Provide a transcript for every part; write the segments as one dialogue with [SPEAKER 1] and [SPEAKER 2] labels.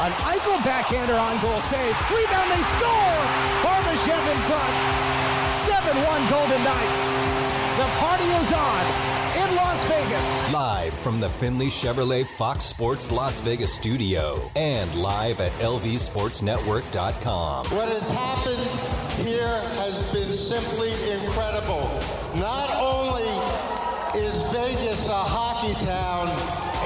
[SPEAKER 1] An Eichel backhander on goal save. Rebound, they score! Barbashev in front. 7-1 Golden Knights. The party is on in Las Vegas.
[SPEAKER 2] Live from the Findlay Chevrolet Fox Sports Las Vegas studio and live at lvsportsnetwork.com.
[SPEAKER 3] What has happened here has been simply incredible. Not only is Vegas a hockey town,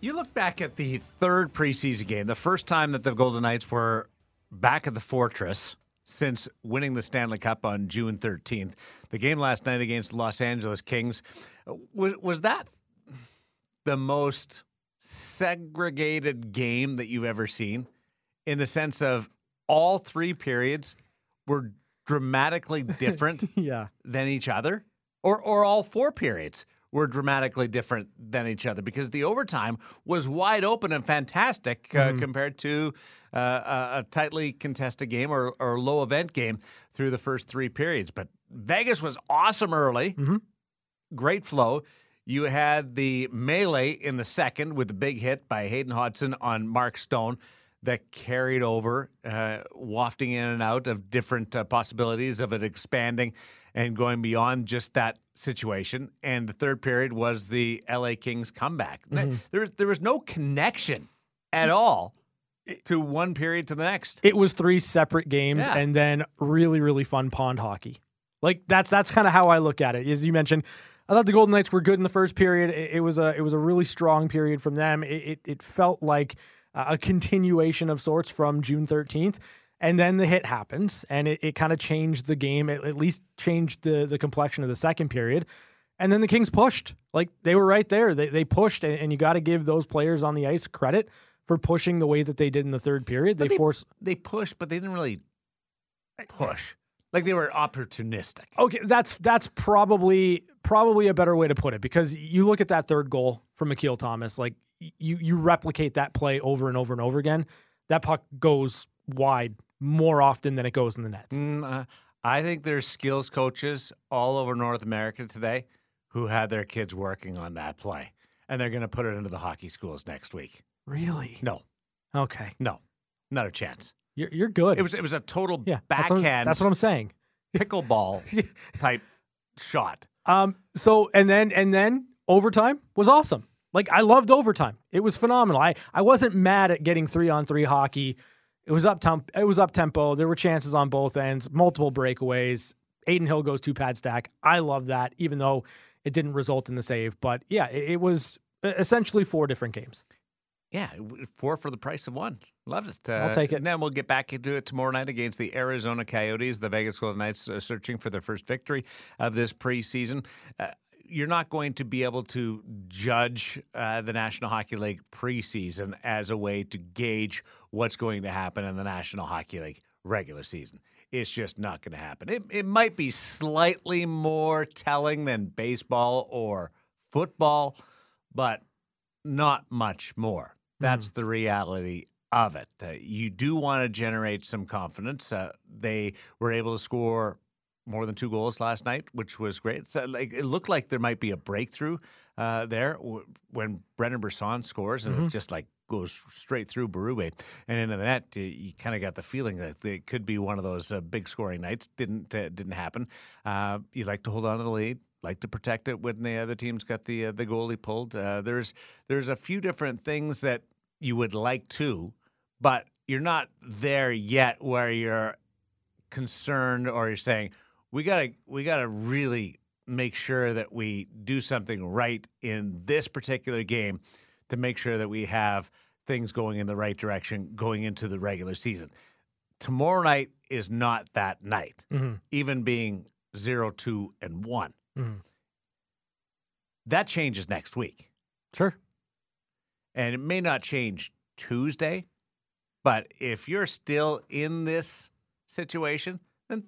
[SPEAKER 4] You look back at the third preseason game, the first time that the Golden Knights were back at the Fortress since winning the Stanley Cup on June 13th. The game last night against the Los Angeles Kings was was that the most segregated game that you've ever seen in the sense of all three periods were dramatically different
[SPEAKER 5] Yeah.
[SPEAKER 4] than each other, or or all four periods were dramatically different than each other because the overtime was wide open and fantastic uh, compared to uh, a, tightly contested game or, or low event game through the first three periods. But Vegas was awesome early, great flow. You had the melee in the second with the big hit by Hayden Hodgson on Mark Stone that carried over, uh, wafting in and out of different uh, possibilities of it expanding and going beyond just that situation. And the third period was the LA Kings comeback. N- mm-hmm. There, there was no connection at all to one period to the next.
[SPEAKER 5] It was three separate games
[SPEAKER 4] Yeah.
[SPEAKER 5] and then really, really fun pond hockey. Like that's that's kind of how I look at it. As you mentioned, I thought the Golden Knights were good in the first period. It, it was a it was a really strong period from them. It it, it felt like a continuation of sorts from June 13th. And then the hit happens, and it, it kind of changed the game. It at least changed the the complexion of the second period. And then the Kings pushed. Like they were right there. They they pushed, and, and you got to give those players on the ice credit for pushing the way that they did in the third period. They,
[SPEAKER 4] they-
[SPEAKER 5] forced
[SPEAKER 4] They pushed, but they didn't really push. Like they were opportunistic.
[SPEAKER 5] Okay, that's that's probably probably a better way to put it because you look at that third goal from Akil Thomas, like you you replicate that play over and over and over again. That puck goes wide more often than it goes in the net.
[SPEAKER 4] Mm, uh, I think there's skills coaches all over North America today who had their kids working on that play, and they're going to put it into the hockey schools next week.
[SPEAKER 5] Really?
[SPEAKER 4] No,
[SPEAKER 5] Okay,
[SPEAKER 4] no, not a chance.
[SPEAKER 5] you're you're good.
[SPEAKER 4] It was it was a total
[SPEAKER 5] yeah, that's what,
[SPEAKER 4] backhand
[SPEAKER 5] that's what I'm saying.
[SPEAKER 4] pickleball type shot.
[SPEAKER 5] Um. So and then and then overtime was awesome. Like I loved overtime. It was phenomenal. I I wasn't mad at getting three on three hockey. It was up temp. It was up tempo. There were chances on both ends. Multiple breakaways. Adin Hill goes two pad stack. I love that, even though it didn't result in the save. But yeah, it, it was essentially four different games.
[SPEAKER 4] Yeah, four for the price of one. Loved it. Uh,
[SPEAKER 5] I'll take it.
[SPEAKER 4] And then we'll get back into it tomorrow night against the Arizona Coyotes. The Vegas Golden Knights uh, searching for their first victory of this preseason. Uh, you're not going to be able to judge uh, the National Hockey League preseason as a way to gauge what's going to happen in the National Hockey League regular season. It's just not going to happen. It, it might be slightly more telling than baseball or football, but not much more. That's the reality of it. Uh, you do want to generate some confidence. Uh, they were able to score more than two goals last night, which was great. So, like it looked like there might be a breakthrough uh, there w- when Brendan Brisson scores, and it just like goes straight through Berube and into the net. You, you kind of got the feeling that it could be one of those uh, big scoring nights. Didn't uh, didn't happen. Uh, you like to hold on to the lead like to protect it when the other team's got the uh, the goalie pulled. Uh, there's there's a few different things that you would like to, but you're not there yet where you're concerned or you're saying we gotta we gotta really make sure that we do something right in this particular game to make sure that we have things going in the right direction going into the regular season. Tomorrow night is not that night, even being zero, two, and one.
[SPEAKER 5] Mhm.
[SPEAKER 4] That changes next week.
[SPEAKER 5] Sure.
[SPEAKER 4] And it may not change Tuesday, but if you're still in this situation, then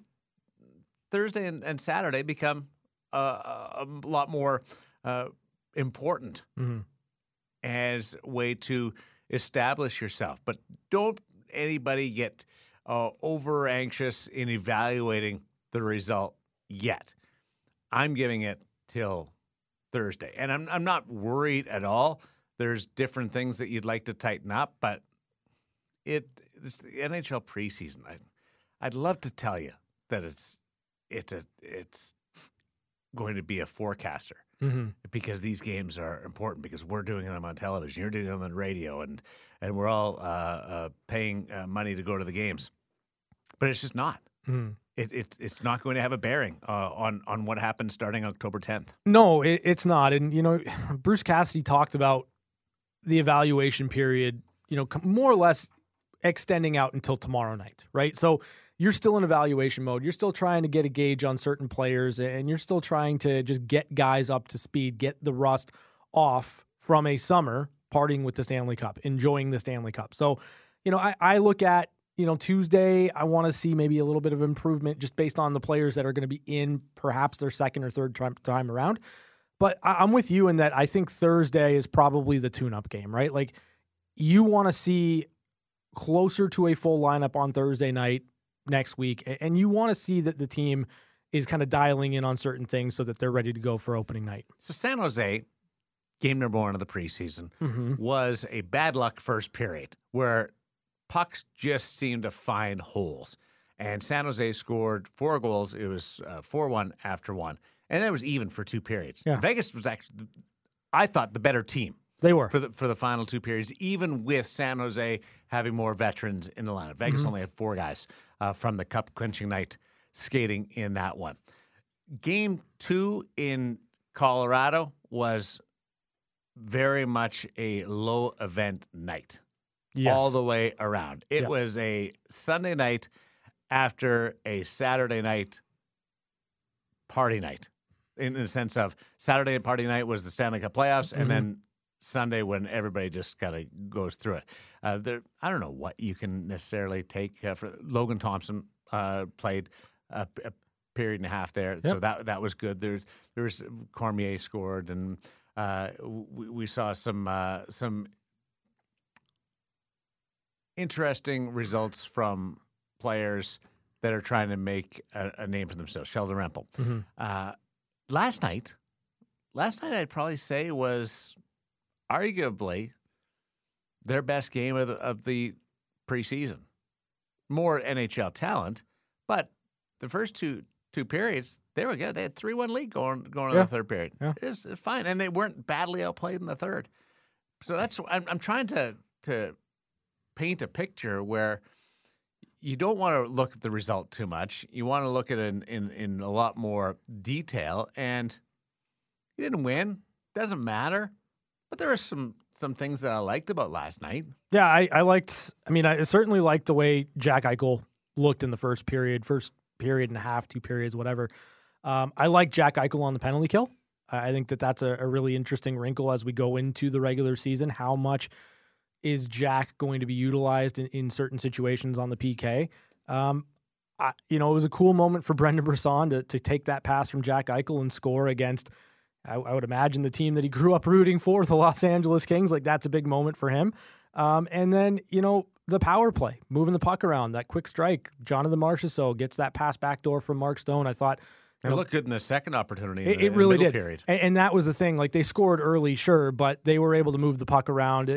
[SPEAKER 4] Thursday and, and Saturday become uh, a lot more uh, important
[SPEAKER 5] Mhm.
[SPEAKER 4] as a way to establish yourself. But don't anybody get uh, over anxious in evaluating the result yet. I'm giving it till Thursday, and I'm I'm not worried at all. There's different things that you'd like to tighten up, but it it's the NHL preseason. I, I'd love to tell you that it's it's a it's going to be a forecaster
[SPEAKER 5] Mm-hmm.
[SPEAKER 4] because these games are important because we're doing them on television, you're doing them on radio, and and we're all uh, uh, paying uh, money to go to the games. But it's just not.
[SPEAKER 5] Mhm.
[SPEAKER 4] It, it it's not going to have a bearing uh, on on what happens starting October 10th.
[SPEAKER 5] No, it, it's not. And you know, Bruce Cassidy talked about the evaluation period. You know, more or less extending out until tomorrow night, right? So you're still in evaluation mode. You're still trying to get a gauge on certain players, and you're still trying to just get guys up to speed, get the rust off from a summer partying with the Stanley Cup, enjoying the Stanley Cup. So, you know, I, I look at you know Tuesday. I want to see maybe a little bit of improvement just based on the players that are going to be in perhaps their second or third time, time around. But I, I'm with you in that I think Thursday is probably the tune-up game, right? Like you want to see closer to a full lineup on Thursday night next week, and you want to see that the team is kind of dialing in on certain things so that they're ready to go for opening night.
[SPEAKER 4] So San Jose, game number one of the preseason,
[SPEAKER 5] Mm-hmm.
[SPEAKER 4] was a bad luck first period where pucks just seemed to find holes. And San Jose scored four goals. It was uh, 4 1 after one. And it was even for two periods.
[SPEAKER 5] Yeah.
[SPEAKER 4] Vegas was actually, I thought, the better team
[SPEAKER 5] They were.
[SPEAKER 4] for the for the final two periods, even with San Jose having more veterans in the lineup. Vegas only had four guys uh, from the cup clinching night skating in that one. Game two in Colorado was very much a low event night
[SPEAKER 5] yes.
[SPEAKER 4] all the way around. It
[SPEAKER 5] Yeah.
[SPEAKER 4] was a Sunday night after a Saturday night party night, in the sense of Saturday and party night was the Stanley Cup playoffs,
[SPEAKER 5] Mm-hmm.
[SPEAKER 4] and then Sunday when everybody just kind of goes through it. Uh, there, I don't know what you can necessarily take uh, for Logan Thompson uh, played a, a period and a half there, so that that was good. There's there was Cormier scored, and uh, we, we saw some uh, some interesting results from players that are trying to make a, a name for themselves. Sheldon Rempal.
[SPEAKER 5] Mhm.
[SPEAKER 4] Uh, last night, last night I'd probably say was arguably their best game of the, of the preseason. More NHL talent, but the first two two periods they were good. They had three one lead going going in
[SPEAKER 5] Yeah.
[SPEAKER 4] the third period.
[SPEAKER 5] Yeah.
[SPEAKER 4] It fine, and they weren't badly outplayed in the third. So that's I'm, I'm trying to to paint a picture where you don't want to look at the result too much. You want to look at it in, in, in a lot more detail. And you didn't win. Doesn't matter. But there are some some things that I liked about last night.
[SPEAKER 5] Yeah, I, I liked. I mean, I certainly liked the way Jack Eichel looked in the first period, first period and a half, two periods, whatever. Um, I like Jack Eichel on the penalty kill. I I think that that's a, a really interesting wrinkle as we go into the regular season. How much is Jack going to be utilized in, in certain situations on the PK? Um, I, you know, it was a cool moment for Brendan Brisson to, to take that pass from Jack Eichel and score against, I, I would imagine, the team that he grew up rooting for, the Los Angeles Kings. Like, that's a big moment for him. Um, and then, you know, the power play, moving the puck around, that quick strike. Jonathan Marchessault gets that pass backdoor from Mark Stone. I thought
[SPEAKER 4] It looked good in the second opportunity. in
[SPEAKER 5] it,
[SPEAKER 4] the-
[SPEAKER 5] it really did.
[SPEAKER 4] Period.
[SPEAKER 5] And, and that was the thing. Like they scored early, sure, but they were able to move the puck around.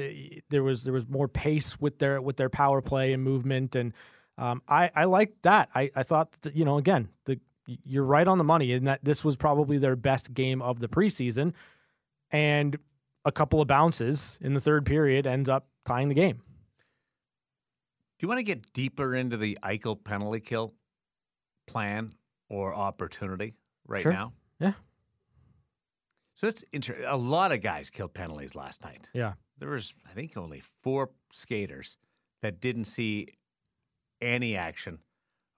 [SPEAKER 5] There was there was more pace with their with their power play and movement, and um, I I liked that. I I thought that, you know again the you're right on the money in that this was probably their best game of the preseason, and a couple of bounces in the third period ends up tying the game.
[SPEAKER 4] Do you want to get deeper into the Eichel penalty kill plan or opportunity right
[SPEAKER 5] Sure.
[SPEAKER 4] now?
[SPEAKER 5] Yeah.
[SPEAKER 4] So it's inter- a lot of guys killed penalties last night.
[SPEAKER 5] Yeah.
[SPEAKER 4] There was, I think, only four skaters that didn't see any action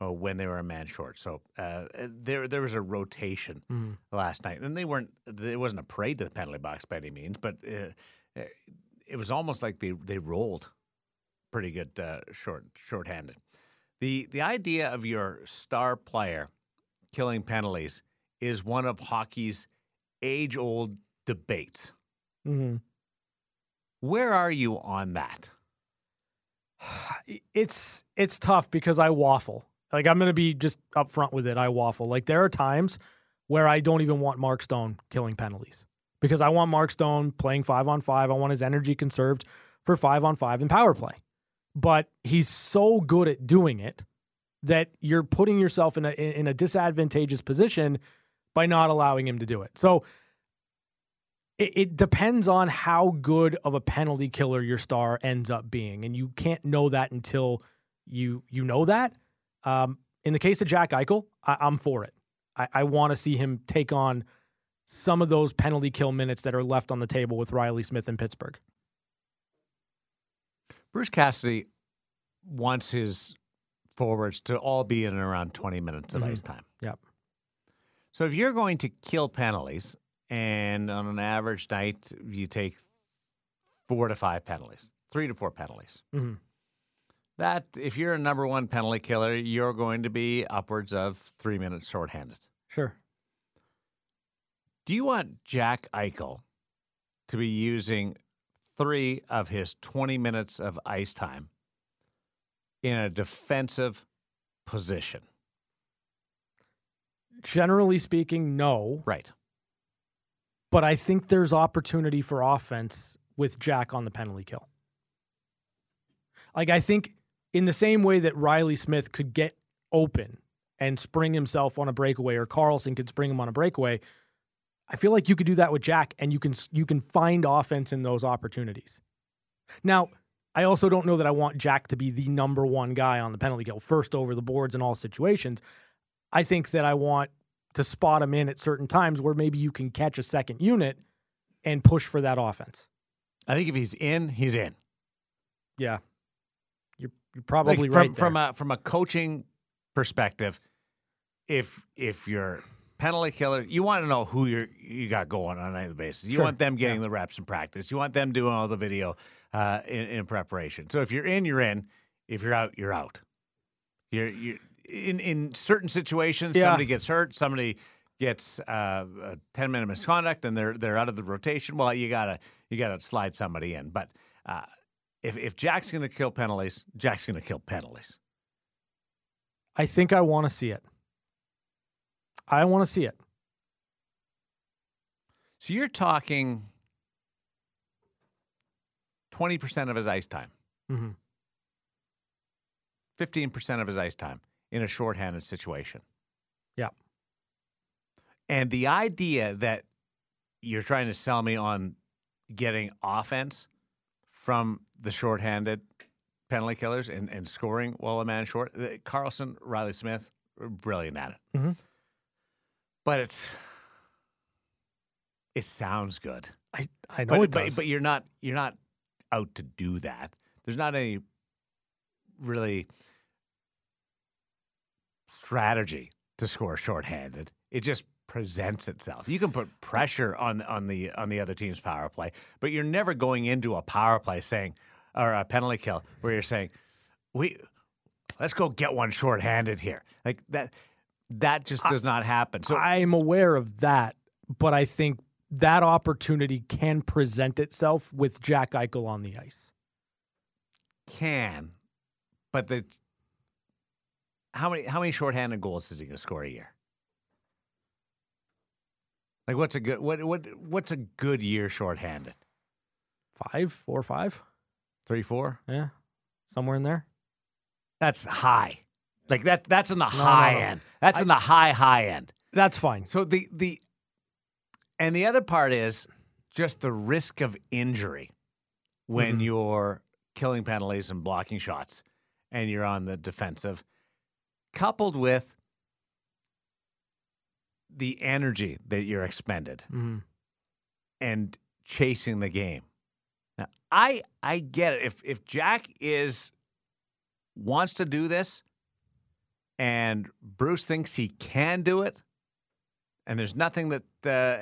[SPEAKER 4] uh, when they were a man short. So uh, there, there was a rotation
[SPEAKER 5] Mhm.
[SPEAKER 4] last night, and they weren't. It wasn't a parade to the penalty box by any means, but uh, uh, it was almost like they they rolled pretty good uh, short shorthanded. The the idea of your star player killing penalties is one of hockey's age old debates.
[SPEAKER 5] Mm-hmm.
[SPEAKER 4] Where are you on that?
[SPEAKER 5] It's it's tough because I waffle. Like I'm going to be just upfront with it. I waffle. Like there are times where I don't even want Mark Stone killing penalties because I want Mark Stone playing five on five. I want his energy conserved for five on five and power play. But he's so good at doing it that you're putting yourself in a in a disadvantageous position by not allowing him to do it. So it, it depends on how good of a penalty killer your star ends up being, and you can't know that until you you know that. Um, in the case of Jack Eichel, I, am for it. I, I want to see him take on some of those penalty kill minutes that are left on the table with Reilly Smith in Pittsburgh.
[SPEAKER 4] Bruce Cassidy wants his forwards to all be in around 20 minutes of
[SPEAKER 5] Mhm.
[SPEAKER 4] ice time.
[SPEAKER 5] Yep.
[SPEAKER 4] So if you're going to kill penalties, and on an average night you take four to five penalties, three to four penalties,
[SPEAKER 5] Mhm.
[SPEAKER 4] That if you're a number one penalty killer, you're going to be upwards of three minutes shorthanded.
[SPEAKER 5] Sure.
[SPEAKER 4] Do you want Jack Eichel to be using three of his 20 minutes of ice time in a defensive position?
[SPEAKER 5] Generally speaking, no.
[SPEAKER 4] Right.
[SPEAKER 5] But I think there's opportunity for offense with Jack on the penalty kill. Like I think in the same way that Reilly Smith could get open and spring himself on a breakaway or Karlsson could spring him on a breakaway, I feel like you could do that with Jack and you can you can find offense in those opportunities. Now, I also don't know that I want Jack to be the number one guy on the penalty kill, first over the boards in all situations. I think that I want to spot him in at certain times where maybe you can catch a second unit and push for that offense.
[SPEAKER 4] I think if he's in, he's in.
[SPEAKER 5] Yeah. You're probably
[SPEAKER 4] Like, from,
[SPEAKER 5] right there.
[SPEAKER 4] from a from a coaching perspective, if if you're penalty killer, you want to know who you you got going on a nightly basis. You
[SPEAKER 5] Sure.
[SPEAKER 4] want them getting the reps in practice. You want them doing all the video uh, in, in preparation. So if you're in, you're in. If you're out, you're out. You're you in in certain situations.
[SPEAKER 5] Yeah.
[SPEAKER 4] Somebody gets hurt. Somebody gets uh, a ten minute misconduct, and they're they're out of the rotation. Well, you gotta you gotta slide somebody in. But uh, if if Jack's gonna kill penalties, Jack's gonna kill penalties.
[SPEAKER 5] I think I want to see it. I want to see it.
[SPEAKER 4] So you're talking 20% of his ice time,
[SPEAKER 5] hmm
[SPEAKER 4] 15% of his ice time in a shorthanded situation.
[SPEAKER 5] Yeah.
[SPEAKER 4] And the idea that you're trying to sell me on getting offense from the shorthanded penalty killers and, and scoring while a man short, Karlsson, Reilly Smith, brilliant at it.
[SPEAKER 5] Mhm.
[SPEAKER 4] But it's it sounds good.
[SPEAKER 5] I I know
[SPEAKER 4] but,
[SPEAKER 5] it
[SPEAKER 4] but,
[SPEAKER 5] does.
[SPEAKER 4] but you're not you're not out to do that. There's not any really strategy to score shorthanded. It just presents itself. You can put pressure on on the on the other team's power play, but you're never going into a power play saying or a penalty kill where you're saying we let's go get one shorthanded here. Like that that just does not happen. So
[SPEAKER 5] I'm aware of that, but I think that opportunity can present itself with Jack Eichel on the ice.
[SPEAKER 4] can, but the how many how many shorthanded goals is he going to score a year? Like what's a good what what what's a good year shorthanded?
[SPEAKER 5] Five, four, five,
[SPEAKER 4] Three, four?
[SPEAKER 5] yeah, somewhere in there.
[SPEAKER 4] That's high. Like that that's in the
[SPEAKER 5] no,
[SPEAKER 4] high
[SPEAKER 5] no.
[SPEAKER 4] end. That's in the high high end.
[SPEAKER 5] That's fine.
[SPEAKER 4] So the the and the other part is just the risk of injury when
[SPEAKER 5] Mhm.
[SPEAKER 4] you're killing penalties and blocking shots and you're on the defensive coupled with the energy that you're expended
[SPEAKER 5] Mhm.
[SPEAKER 4] and chasing the game. Now, I I get it. If if Jack is wants to do this and Bruce thinks he can do it, and there's nothing that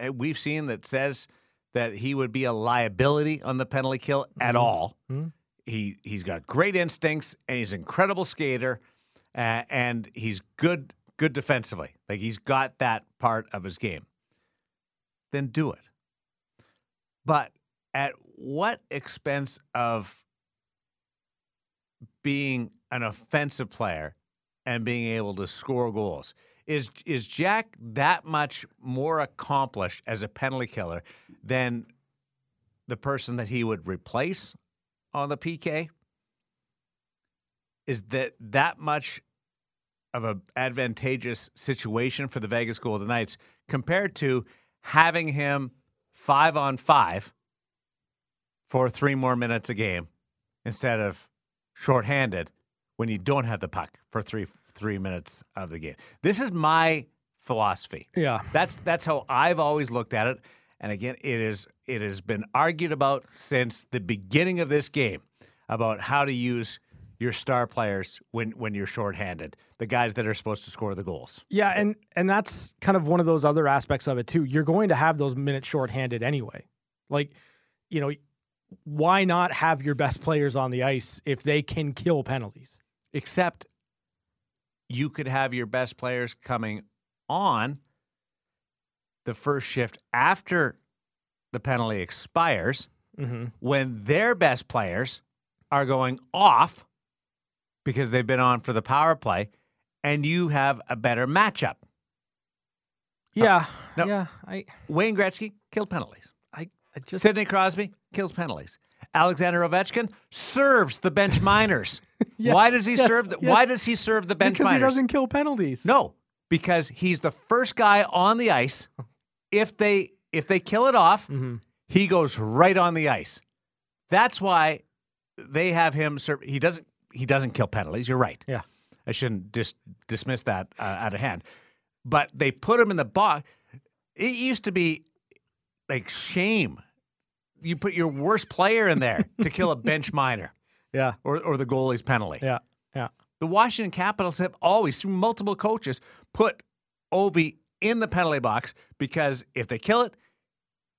[SPEAKER 4] uh, we've seen that says that he would be a liability on the penalty kill at all.
[SPEAKER 5] Mhm.
[SPEAKER 4] He he's got great instincts and he's an incredible skater, uh, and he's good good defensively. Like he's got that part of his game. Then do it. But at what expense of being an offensive player and being able to score goals? Is is Jack that much more accomplished as a penalty killer than the person that he would replace on the PK? Is that that much of a advantageous situation for the Vegas Golden Knights compared to having him five on five for three more minutes a game instead of shorthanded when you don't have the puck for three three minutes of the game. This is my philosophy.
[SPEAKER 5] Yeah.
[SPEAKER 4] That's that's how I've always looked at it. And again, it is it has been argued about since the beginning of this game about how to use your star players when when you're shorthanded, the guys that are supposed to score the goals.
[SPEAKER 5] Yeah, and and that's kind of one of those other aspects of it too. You're going to have those minutes shorthanded anyway. Like, you know, why not have your best players on the ice if they can kill penalties?
[SPEAKER 4] Except you could have your best players coming on the first shift after the penalty expires
[SPEAKER 5] Mm-hmm.
[SPEAKER 4] when their best players are going off because they've been on for the power play and you have a better matchup.
[SPEAKER 5] Yeah,
[SPEAKER 4] no.
[SPEAKER 5] yeah. I,
[SPEAKER 4] Wayne Gretzky killed penalties.
[SPEAKER 5] I, I just
[SPEAKER 4] Sidney Crosby kills penalties. Alexander Ovechkin serves the bench minors.
[SPEAKER 5] Yes,
[SPEAKER 4] why does he
[SPEAKER 5] yes,
[SPEAKER 4] serve the,
[SPEAKER 5] yes.
[SPEAKER 4] why does he serve the bench
[SPEAKER 5] because
[SPEAKER 4] minors?
[SPEAKER 5] he doesn't kill penalties.
[SPEAKER 4] No, because he's the first guy on the ice. If they if they kill it off,
[SPEAKER 5] Mhm.
[SPEAKER 4] he goes right on the ice. That's why they have him serve. He doesn't he doesn't kill penalties. You're right.
[SPEAKER 5] Yeah.
[SPEAKER 4] I shouldn't dis- dismiss that uh, out of hand. But they put him in the box. It used to be like shame. You put your worst player in there to kill a bench minor
[SPEAKER 5] Yeah,
[SPEAKER 4] or, or the goalie's penalty.
[SPEAKER 5] yeah, yeah.
[SPEAKER 4] The Washington Capitals have always, through multiple coaches, put Ovi in the penalty box because if they kill it,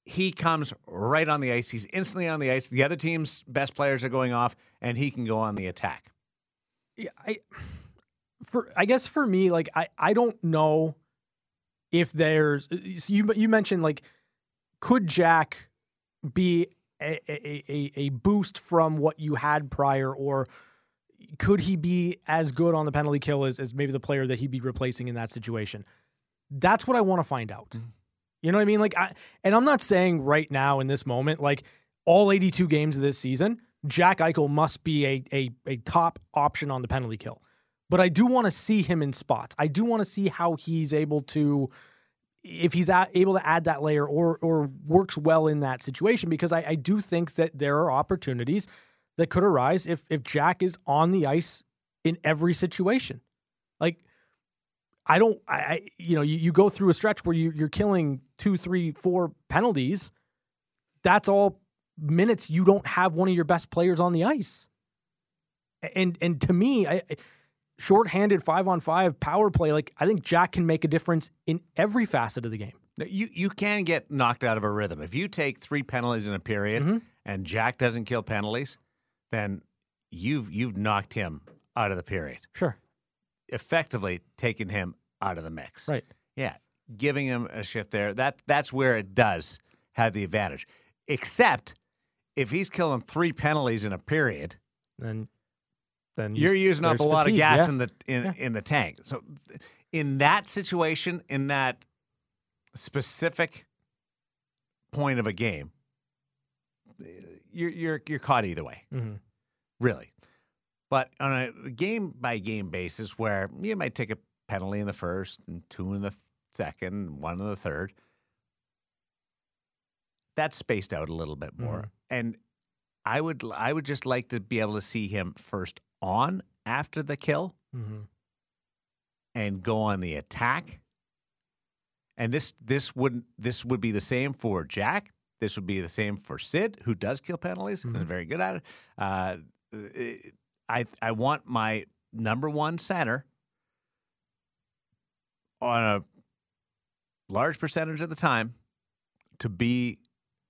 [SPEAKER 4] he comes right on the ice. He's instantly on the ice. The other team's best players are going off, and he can go on the attack.
[SPEAKER 5] Yeah, I for I guess for me, like I I don't know if there's uh, you you mentioned like could Jack be a, a, a, a boost from what you had prior or could he be as good on the penalty kill as, as maybe the player that he'd be replacing in that situation? That's what I want to find out. Mm-hmm. You know what I mean? Like, I, and I'm not saying right now in this moment, like all 82 games of this season, Jack Eichel must be a a, a top option on the penalty kill. But I do want to see him in spots. I do want to see how he's able to, if he's able to add that layer or or works well in that situation. Because I, I do think that there are opportunities that could arise if if Jack is on the ice in every situation. I don't, I, you know, you, you go through a stretch where you, you're killing two, three, four penalties. That's all minutes you don't have one of your best players on the ice. And and to me, I, shorthanded five on five power play, like I think Jack can make a difference in every facet of the game.
[SPEAKER 4] You you can get knocked out of a rhythm if you take three penalties in a period
[SPEAKER 5] Mhm.
[SPEAKER 4] and Jack doesn't kill penalties, then you've you've knocked him out of the period,
[SPEAKER 5] Sure.
[SPEAKER 4] Effectively taking him out of the mix.
[SPEAKER 5] Right.
[SPEAKER 4] Yeah, giving him a shift there. That that's where it does have the advantage. Except if he's killing three penalties in a period,
[SPEAKER 5] Then then
[SPEAKER 4] you're using up a lot of gas
[SPEAKER 5] yeah.
[SPEAKER 4] in the in,
[SPEAKER 5] Yeah.
[SPEAKER 4] in the tank. So in that situation, in that specific point of a game, you're you're you're caught either way,
[SPEAKER 5] Mhm.
[SPEAKER 4] really. But on a game by game basis, where you might take a penalty in the first and two in the second, and one in the third, that's spaced out a little bit more.
[SPEAKER 5] Mhm.
[SPEAKER 4] And I would I would just like to be able to see him first on after the kill
[SPEAKER 5] Mhm.
[SPEAKER 4] and go on the attack. And this this would this would be the same for Jack. This would be the same for Sid, who does kill penalties and is
[SPEAKER 5] Mhm.
[SPEAKER 4] very good at it. Uh, I I want my number one center on a large percentage of the time to be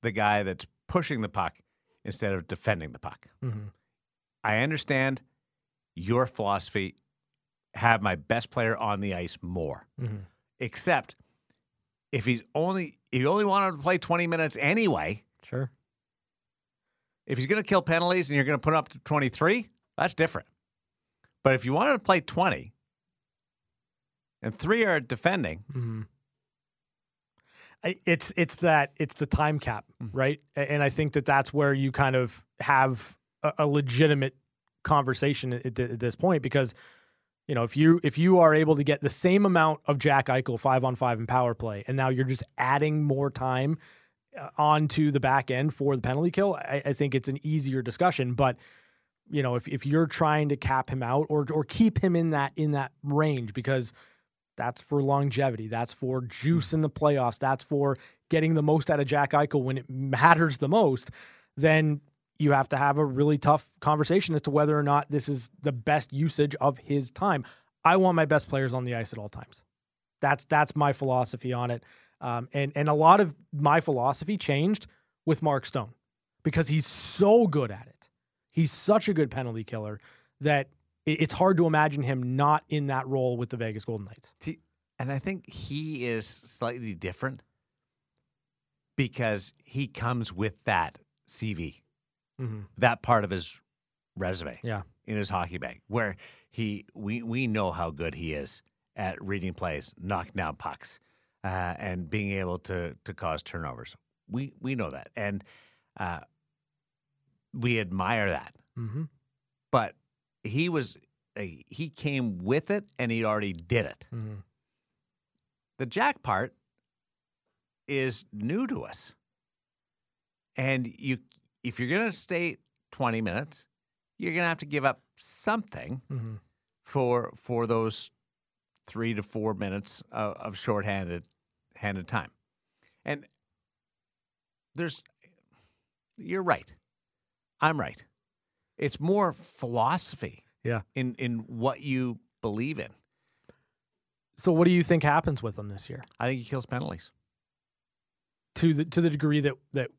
[SPEAKER 4] the guy that's pushing the puck instead of defending the puck.
[SPEAKER 5] Mhm.
[SPEAKER 4] I understand your philosophy. Have my best player on the ice more,
[SPEAKER 5] Mhm.
[SPEAKER 4] except if he's only if you only wanted to play twenty minutes anyway.
[SPEAKER 5] Sure.
[SPEAKER 4] If he's going to kill penalties and you're going to put him up to twenty three, that's different. But if you wanted to play twenty and three are defending,
[SPEAKER 5] Mhm. I, it's it's that it's the time cap, right? And I think that that's where you kind of have a, a legitimate conversation at, at this point because you know if you if you are able to get the same amount of Jack Eichel five on five in power play, and now you're just adding more time uh, onto the back end for the penalty kill, I, I think it's an easier discussion. But you know if if you're trying to cap him out or or keep him in that in that range because that's for longevity. That's for juice in the playoffs. That's for getting the most out of Jack Eichel when it matters the most. Then you have to have a really tough conversation as to whether or not this is the best usage of his time. I want my best players on the ice at all times. That's that's my philosophy on it. Um, and and a lot of my philosophy changed with Mark Stone because he's so good at it. He's such a good penalty killer that it's hard to imagine him not in that role with the Vegas Golden Knights.
[SPEAKER 4] And I think he is slightly different because he comes with that CV,
[SPEAKER 5] Mm-hmm.
[SPEAKER 4] that part of his resume
[SPEAKER 5] Yeah.
[SPEAKER 4] in his hockey bag, where he we we know how good he is at reading plays, knocking down pucks, uh, and being able to to cause turnovers. We we know that, and uh, we admire that.
[SPEAKER 5] Mm-hmm.
[SPEAKER 4] But he was uh, he came with it, and he already did it.
[SPEAKER 5] Mm-hmm.
[SPEAKER 4] the jack part is new to us. And you if you're going to stay 20 minutes, you're going to have to give up something
[SPEAKER 5] Mm-hmm.
[SPEAKER 4] for for those 3 to 4 minutes of, of shorthanded handed time. And there's you're right. I'm right. It's more philosophy
[SPEAKER 5] Yeah.
[SPEAKER 4] in in what you believe in.
[SPEAKER 5] So, what do you think happens with him this year?
[SPEAKER 4] I think he kills penalties.
[SPEAKER 5] To the to the degree that that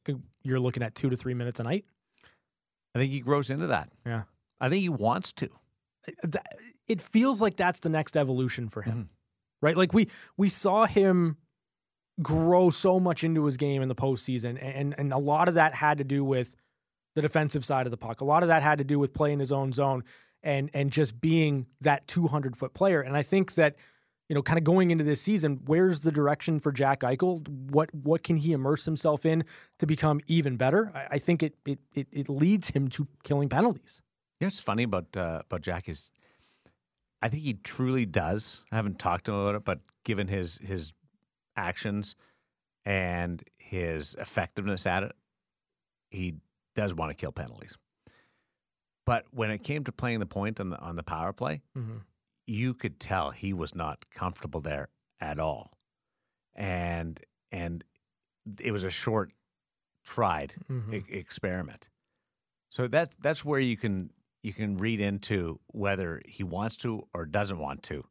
[SPEAKER 5] you're looking at two to three minutes a night.
[SPEAKER 4] I think he grows into that.
[SPEAKER 5] Yeah.
[SPEAKER 4] I think he wants to.
[SPEAKER 5] It feels like that's the next evolution for him,
[SPEAKER 4] Mhm.
[SPEAKER 5] right? Like we we saw him grow so much into his game in the postseason, and and a lot of that had to do with the defensive side of the puck. A lot of that had to do with playing his own zone and and just being that 200 foot player. And I think that you know, kind of going into this season, where's the direction for Jack Eichel? What what can he immerse himself in to become even better? I, I think it, it it it leads him to killing penalties.
[SPEAKER 4] Know what's funny about uh, about Jack is, I think he truly does. I haven't talked to him about it, but given his his actions and his effectiveness at it, he does want to kill penalties. But when it came to playing the point on the on the power play,
[SPEAKER 5] Mm-hmm.
[SPEAKER 4] you could tell he was not comfortable there at all, and and it was a short tried
[SPEAKER 5] Mhm.
[SPEAKER 4] e- experiment. So that's that's where you can you can read into whether he wants to or doesn't want to,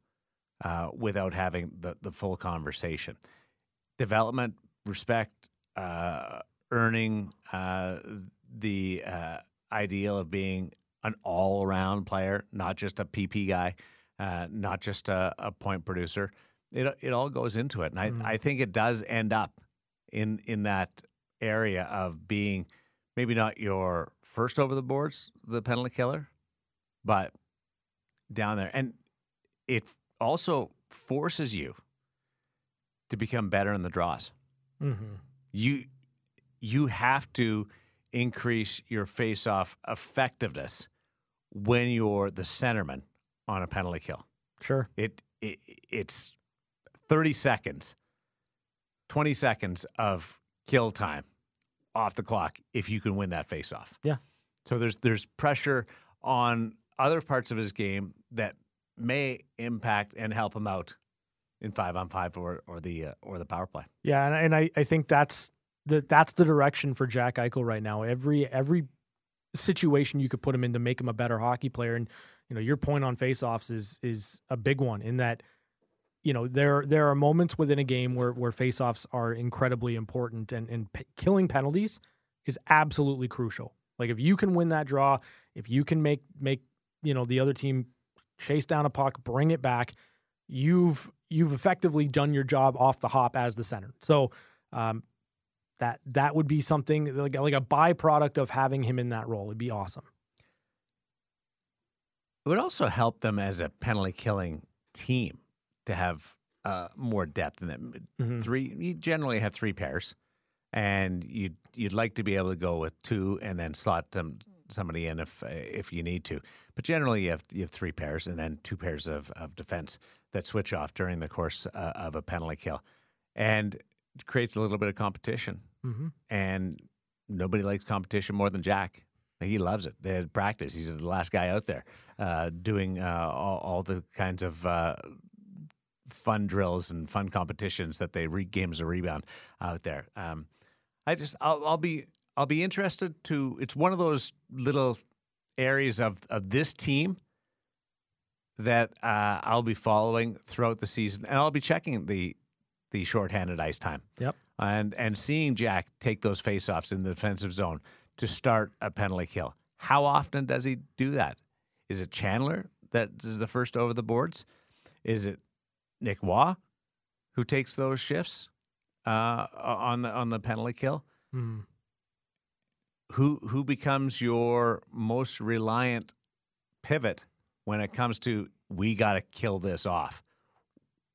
[SPEAKER 4] uh, without having the the full conversation. Development, respect, uh, earning uh, the uh, ideal of being an all around player, not just a PP guy, uh, not just a, a point producer. It it all goes into it, and I,
[SPEAKER 5] Mhm.
[SPEAKER 4] I think it does end up in in that area of being maybe not your first over the boards, the penalty killer, but down there. And it also forces you to become better in the draws.
[SPEAKER 5] Mm-hmm.
[SPEAKER 4] You you have to increase your face-off effectiveness when you're the centerman on a penalty kill.
[SPEAKER 5] Sure.
[SPEAKER 4] It, it it's 30 seconds, 20 seconds of kill time off the clock if you can win that face-off.
[SPEAKER 5] Yeah.
[SPEAKER 4] So there's there's pressure on other parts of his game that may impact and help him out in five on five or or the uh, or the power play.
[SPEAKER 5] Yeah, and, and I, I think that's the that's the direction for Jack Eichel right now. Every every situation you could put him in to make him a better hockey player, and you know your point on faceoffs is is a big one in that you know there there are moments within a game where where faceoffs are incredibly important, and and p- killing penalties is absolutely crucial. Like if you can win that draw, if you can make make you know the other team chase down a puck, bring it back, you've you've effectively done your job off the hop as the center. So um, that that would be something like like a byproduct of having him in that role. It'd be awesome.
[SPEAKER 4] It would also help them as a penalty killing team to have uh, more depth in them.
[SPEAKER 5] Mm-hmm.
[SPEAKER 4] Three, you generally have three pairs, and you'd you'd like to be able to go with two and then slot them somebody in if if you need to. But generally, you have you have three pairs and then two pairs of of defense that switch off during the course uh, of a penalty kill, and creates a little bit of competition.
[SPEAKER 5] Mm-hmm.
[SPEAKER 4] And nobody likes competition more than Jack. He loves it. They had practice. He's the last guy out there uh, doing uh, all, all the kinds of uh, fun drills and fun competitions that they re- games a rebound out there. Um, I just I'll, I'll be I'll be interested to. It's one of those little areas of of this team that uh, I'll be following throughout the season, and I'll be checking the the shorthanded ice time
[SPEAKER 5] Yep.
[SPEAKER 4] and and seeing Jack take those faceoffs in the defensive zone to start a penalty kill. How often does he do that? Is it Chandler that is the first over the boards? Is it Nic Roy who takes those shifts uh, on the on the penalty kill?
[SPEAKER 5] Mm.
[SPEAKER 4] Who who becomes your most reliant pivot when it comes to we got to kill this off?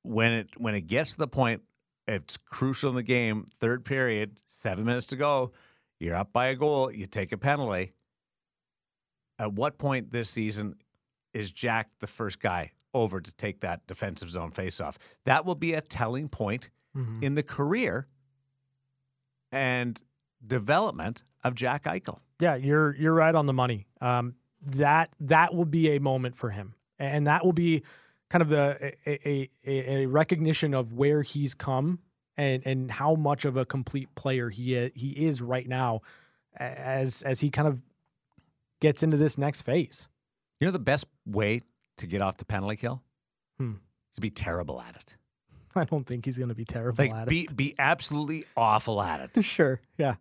[SPEAKER 4] When it when it gets to the point it's crucial in the game, third period, seven minutes to go, you're up by a goal, you take a penalty. At what point this season is Jack the first guy over to take that defensive zone faceoff? That will be a telling point
[SPEAKER 5] Mhm.
[SPEAKER 4] in the career and development of Jack Eichel.
[SPEAKER 5] Yeah, you're you're right on the money. Um, that that will be a moment for him, and that will be kind of a a, a, a recognition of where he's come and and how much of a complete player he is, he is right now, as as he kind of gets into this next phase.
[SPEAKER 4] You know the best way to get off the penalty kill?
[SPEAKER 5] Hmm.
[SPEAKER 4] To be terrible at it.
[SPEAKER 5] I don't think he's going to be terrible
[SPEAKER 4] Like
[SPEAKER 5] at
[SPEAKER 4] be be absolutely awful at it.
[SPEAKER 5] it. Sure, yeah.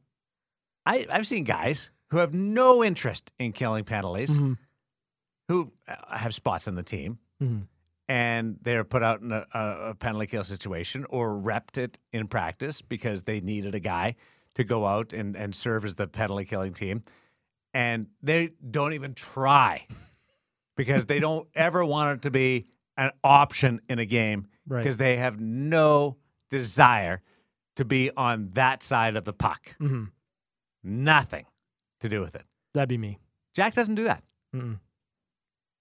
[SPEAKER 4] I, I've seen guys who have no interest in killing penalties,
[SPEAKER 5] Mhm.
[SPEAKER 4] who uh, have spots in the team,
[SPEAKER 5] Mhm.
[SPEAKER 4] And they're put out in a, a, penalty kill situation or repped it in practice because they needed a guy to go out and, and serve as the penalty killing team. And they don't even try because they don't ever want it to be an option in a game
[SPEAKER 5] Right.
[SPEAKER 4] because they have no desire to be on that side of the puck.
[SPEAKER 5] Mhm.
[SPEAKER 4] Nothing to do with it.
[SPEAKER 5] That'd be me.
[SPEAKER 4] Jack doesn't do that.
[SPEAKER 5] Mm-mm.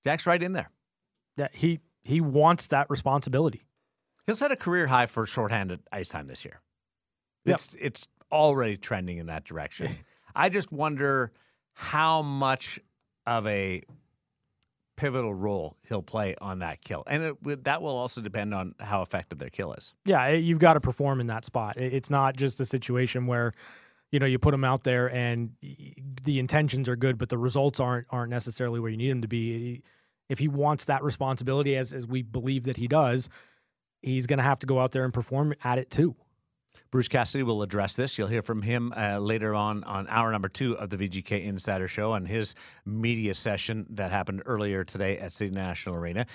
[SPEAKER 4] Jack's right in there.
[SPEAKER 5] Yeah, he he wants that responsibility.
[SPEAKER 4] He'll set a career high for shorthanded ice time this year.
[SPEAKER 5] Yep.
[SPEAKER 4] It's it's already trending in that direction. I just wonder how much of a pivotal role he'll play on that kill, and it, that will also depend on how effective their kill is.
[SPEAKER 5] yeah, you've got to perform in that spot. It's not just a situation where, you know, you put him out there and the intentions are good, but the results aren't aren't necessarily where you need them to be. If he wants that responsibility, as as we believe that he does, he's going to have to go out there and perform at it too.
[SPEAKER 4] Bruce Cassidy will address this. You'll hear from him uh, later on on hour number two of the VGK Insider Show and his media session that happened earlier today at City National Arena.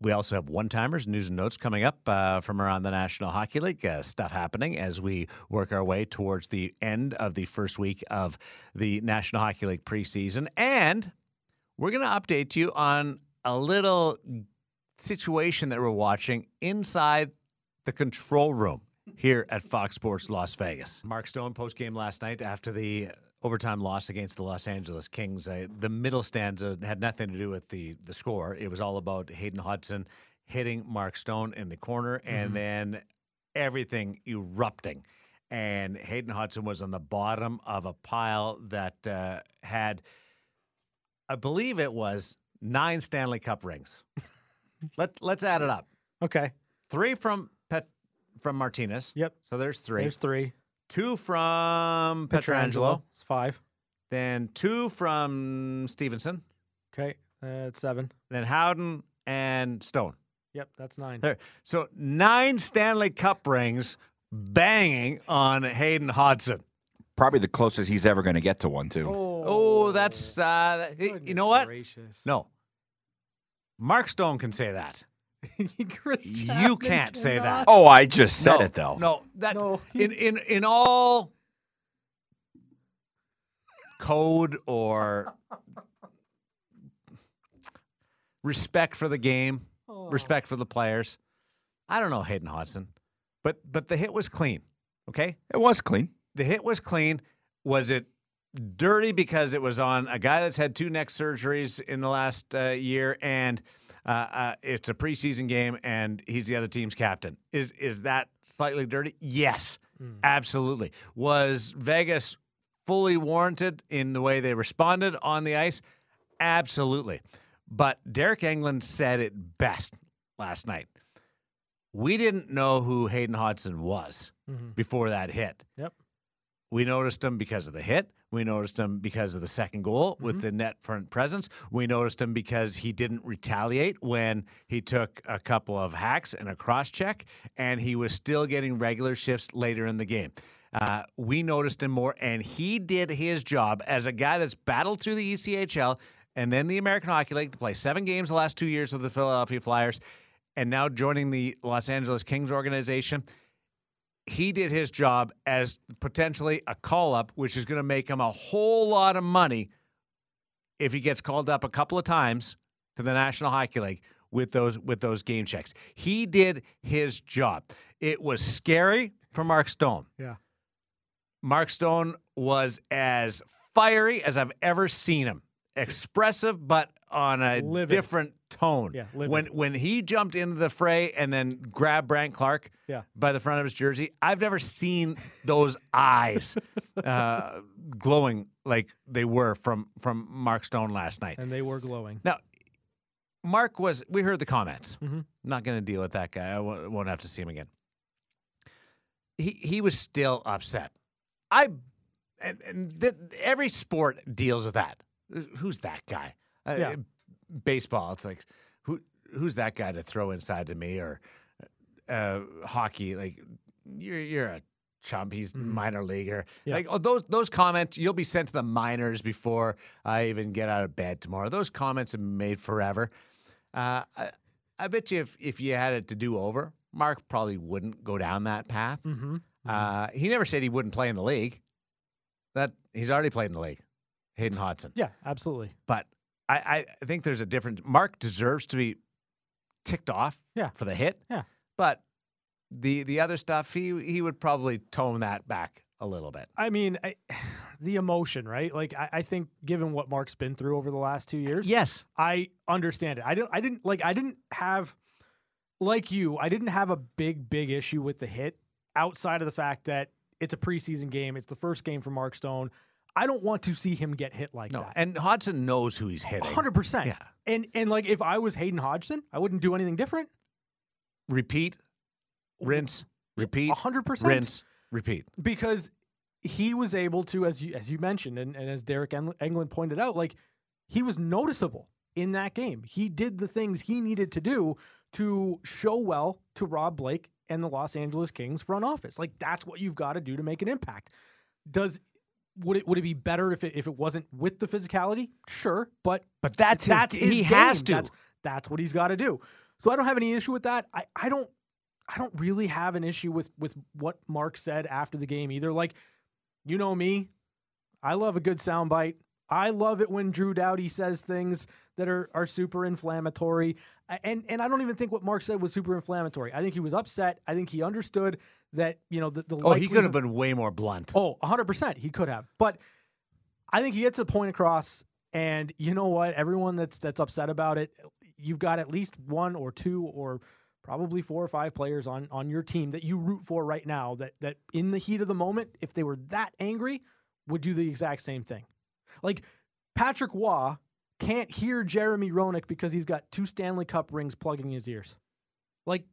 [SPEAKER 4] We also have one timers, news and notes coming up uh, from around the National Hockey League. Uh, stuff happening as we work our way towards the end of the first week of the National Hockey League preseason. And we're going to update you on a little situation that we're watching inside the control room here at Fox Sports Las Vegas. Mark Stone post game last night after the overtime loss against the Los Angeles Kings. Uh, the middle stanza had nothing to do with the the score. It was all about Hayden Hodgson hitting Mark Stone in the corner and then everything erupting. And Hayden Hodgson was on the bottom of a pile that uh, had, I believe it was nine Stanley Cup rings. Let let's add it up.
[SPEAKER 5] Okay.
[SPEAKER 4] Three from Pet from Martinez.
[SPEAKER 5] Yep.
[SPEAKER 4] So there's three.
[SPEAKER 5] There's three.
[SPEAKER 4] two from Pietrangelo.
[SPEAKER 5] It's five.
[SPEAKER 4] Then two from Stephenson.
[SPEAKER 5] Okay. Uh, it's seven.
[SPEAKER 4] Then Howden and Stone.
[SPEAKER 5] Yep, that's nine.
[SPEAKER 4] There. So nine Stanley Cup rings banging on Hayden Hodgson.
[SPEAKER 6] Probably the closest he's ever going to get to one, too.
[SPEAKER 4] Oh, that's uh, you know what?
[SPEAKER 5] Gracious.
[SPEAKER 4] No, Mark Stone can say that.
[SPEAKER 5] Chris
[SPEAKER 4] You can't say that.
[SPEAKER 6] Oh, I just said
[SPEAKER 4] no,
[SPEAKER 6] it, though.
[SPEAKER 4] No, that
[SPEAKER 5] No.
[SPEAKER 4] in in in all code or respect for the game,
[SPEAKER 5] Oh.
[SPEAKER 4] respect for the players. I don't know Hayden Hodgson, but but the hit was clean. Okay,
[SPEAKER 6] It was clean.
[SPEAKER 4] the hit was clean. Was it dirty because it was on a guy that's had two neck surgeries in the last uh, year and uh, uh, it's a preseason game and he's the other team's captain? Is is that slightly dirty? Yes, absolutely. Was Vegas fully warranted in the way they responded on the ice? Absolutely. But Derek Engelland said it best last night. We didn't know who Hayden Hodgson was
[SPEAKER 5] Mhm.
[SPEAKER 4] before that hit.
[SPEAKER 5] Yep.
[SPEAKER 4] We noticed him because of the hit. We noticed him because of the second goal with the net front presence. We noticed him because he didn't retaliate when he took a couple of hacks and a cross check, and he was still getting regular shifts later in the game. Uh, we noticed him more, and he did his job as a guy that's battled through the ECHL and then the American Hockey League to play seven games the last two years with the Philadelphia Flyers, and now joining the Los Angeles Kings organization he did his job as potentially a call up, which is going to make him a whole lot of money if he gets called up a couple of times to the National Hockey League with those with those game checks. He did his job. It was scary for Mark Stone.
[SPEAKER 5] Yeah.
[SPEAKER 4] Mark Stone was as fiery as I've ever seen him. Expressive, but on a
[SPEAKER 5] Livid.
[SPEAKER 4] different tone.
[SPEAKER 5] Yeah, livid.
[SPEAKER 4] when when he jumped into the fray and then grabbed Brandt Clarke
[SPEAKER 5] Yeah.
[SPEAKER 4] by the front of his jersey, I've never seen those eyes uh, glowing like they were from from Mark Stone last night.
[SPEAKER 5] And they were glowing.
[SPEAKER 4] Now, Mark was. We heard the comments.
[SPEAKER 5] Mhm.
[SPEAKER 4] Not going to deal with that guy. I won't won't have to see him again. He he was still upset. I and, and th- every sport deals with that. Who's that guy? Uh,
[SPEAKER 5] Yeah.
[SPEAKER 4] Baseball. It's like who who's that guy to throw inside to me or uh, hockey? Like you're you're a chump. He's minor leaguer.
[SPEAKER 5] Yeah.
[SPEAKER 4] Like oh, those those comments, you'll be sent to the minors before I even get out of bed tomorrow. Those comments have been made forever. Uh, I, I bet you if if you had it to do over, Mark probably wouldn't go down that path.
[SPEAKER 5] Mm-hmm.
[SPEAKER 4] Uh, he never said he wouldn't play in the league. That he's already played in the league, Hayden Hodgson.
[SPEAKER 5] Yeah, absolutely.
[SPEAKER 4] But I, I think there's a difference. Mark deserves to be ticked off
[SPEAKER 5] Yeah.
[SPEAKER 4] for the hit.
[SPEAKER 5] Yeah.
[SPEAKER 4] But the the other stuff, he he would probably tone that back a little bit.
[SPEAKER 5] I mean, I, the emotion, right? Like, I, I think given what Mark's been through over the last two years,
[SPEAKER 4] Yes.
[SPEAKER 5] I understand it. I don't. I didn't like. I didn't have, like you. I didn't have a big, big issue with the hit outside of the fact that it's a preseason game. It's the first game for Mark Stone. I don't want to see him get hit like
[SPEAKER 4] No.
[SPEAKER 5] that.
[SPEAKER 4] And Hodgson knows who he's hitting.
[SPEAKER 5] Hundred percent.
[SPEAKER 4] Yeah.
[SPEAKER 5] And and like if I was Hayden Hodgson, I wouldn't do anything different.
[SPEAKER 4] Repeat, rinse, repeat,
[SPEAKER 5] hundred percent.
[SPEAKER 4] rinse, repeat.
[SPEAKER 5] because he was able to, as you as you mentioned, and, and as Derek Eng- Engelland pointed out, like he was noticeable in that game. He did the things he needed to do to show well to Rob Blake and the Los Angeles Kings front office. Like that's what you've got to do to make an impact. Does would it would it be better if it if it wasn't with the physicality? Sure, but
[SPEAKER 4] But that's his,
[SPEAKER 5] that's his
[SPEAKER 4] he
[SPEAKER 5] game.
[SPEAKER 4] has to.
[SPEAKER 5] That's, that's what he's got to do. So I don't have any issue with that. I, I don't I don't really have an issue with with what Mark said after the game either. Like, you know me, I love a good soundbite. I love it when Drew Doughty says things that are are super inflammatory. And and I don't even think what Mark said was super inflammatory. I think he was upset. I think he understood that, you know, the, the
[SPEAKER 4] oh, he could have been way more blunt.
[SPEAKER 5] Oh, 100%. He could have. But I think he gets a point across and you know what? Everyone that's that's upset about it, you've got at least one or two or probably four or five players on on your team that you root for right now that that in the heat of the moment, if they were that angry, would do the exact same thing. Like Patrick Roy can't hear Jeremy Roenick because he's got two Stanley Cup rings plugging his ears. Like